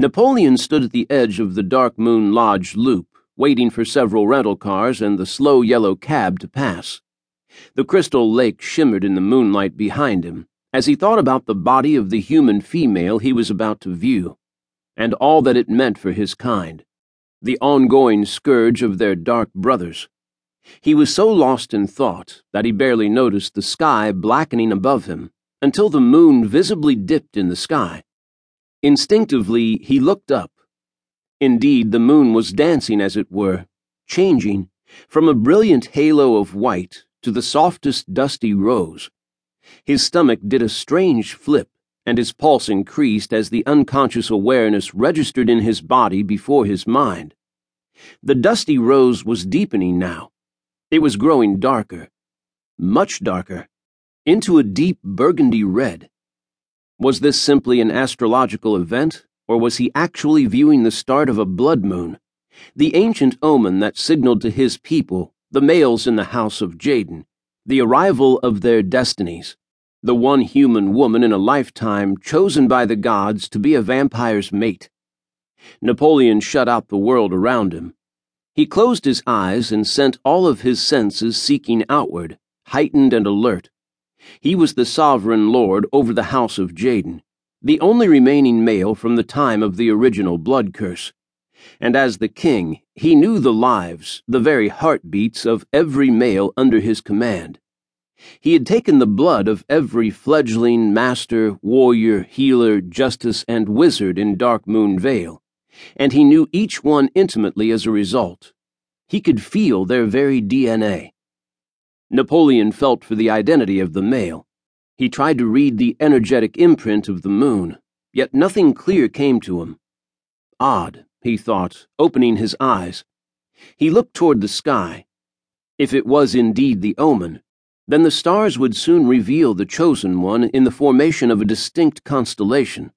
Napolean stood at the edge of the Dark Moon Lodge loop, waiting for several rental cars and the slow yellow cab to pass. The crystal lake shimmered in the moonlight behind him as he thought about the body of the human female he was about to view, and all that it meant for his kind, the ongoing scourge of their dark brothers. He was so lost in thought that he barely noticed the sky blackening above him until the moon visibly dipped in the sky. Instinctively, he looked up. Indeed, the moon was dancing, as it were, changing from a brilliant halo of white to the softest dusty rose. His stomach did a strange flip, and his pulse increased as the unconscious awareness registered in his body before his mind. The dusty rose was deepening now. It was growing darker, much darker, into a deep burgundy red. Was this simply an astrological event, or was he actually viewing the start of a blood moon, the ancient omen that signaled to his people, the males in the house of Jadon, the arrival of their destinies, the one human woman in a lifetime chosen by the gods to be a vampire's mate? Napolean shut out the world around him. He closed his eyes and sent all of his senses seeking outward, heightened and alert. He was the sovereign lord over the house of Jadon, the only remaining male from the time of the original blood curse. And as the king, he knew the lives, the very heartbeats of every male under his command. He had taken the blood of every fledgling master, warrior, healer, justice, and wizard in Dark Moon Vale, and he knew each one intimately as a result. He could feel their very DNA. Napolean felt for the identity of the male. He tried to read the energetic imprint of the moon, yet nothing clear came to him. Odd, he thought, opening his eyes. He looked toward the sky. If it was indeed the omen, then the stars would soon reveal the chosen one in the formation of a distinct constellation.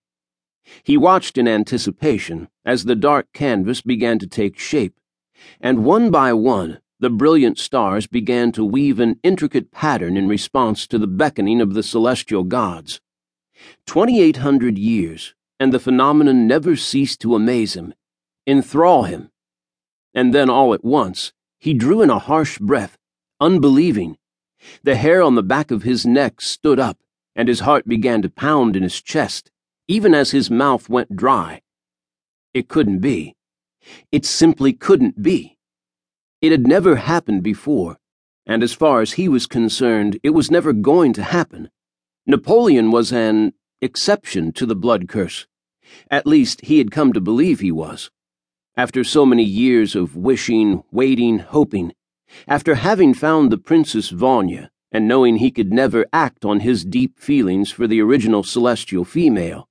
He watched in anticipation as the dark canvas began to take shape, and one by one the brilliant stars began to weave an intricate pattern in response to the beckoning of the celestial gods. 2,800 years, and the phenomenon never ceased to amaze him, enthrall him. And then all at once, he drew in a harsh breath, unbelieving. The hair on the back of his neck stood up, and his heart began to pound in his chest, even as his mouth went dry. It couldn't be. It simply couldn't be. It had never happened before, and as far as he was concerned, it was never going to happen. Napolean was an exception to the blood curse. At least, he had come to believe he was. After so many years of wishing, waiting, hoping, after having found the Princess Vanya, and knowing he could never act on his deep feelings for the original celestial female,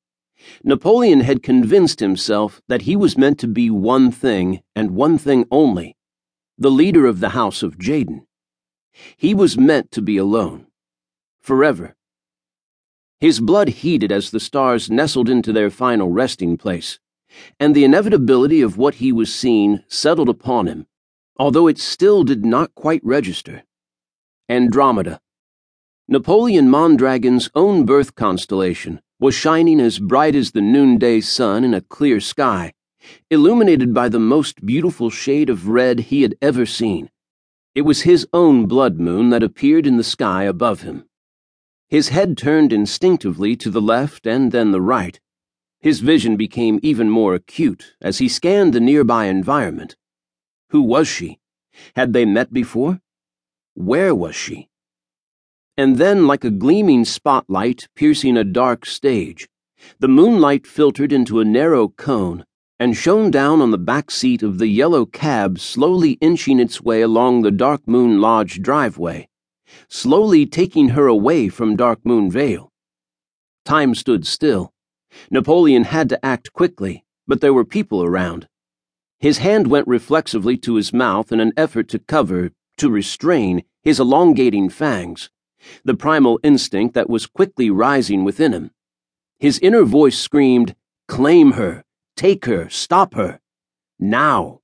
Napolean had convinced himself that he was meant to be one thing and one thing only the leader of the house of Jadon. He was meant to be alone. Forever. His blood heated as the stars nestled into their final resting place, and the inevitability of what he was seeing settled upon him, although it still did not quite register. Andromeda. Napolean Mondragon's own birth constellation was shining as bright as the noonday sun in a clear sky illuminated by the most beautiful shade of red he had ever seen. It was his own blood moon that appeared in the sky above him. His head turned instinctively to the left and then the right. His vision became even more acute as he scanned the nearby environment. Who was she? Had they met before? Where was she? And then, like a gleaming spotlight piercing a dark stage, the moonlight filtered into a narrow cone and shone down on the back seat of the yellow cab slowly inching its way along the Dark Moon Lodge driveway, slowly taking her away from Dark Moon Vale. Time stood still. Napolean had to act quickly, but there were people around. His hand went reflexively to his mouth in an effort to cover, to restrain, his elongating fangs, the primal instinct that was quickly rising within him. His inner voice screamed, Claim her! Take her, stop her. Now.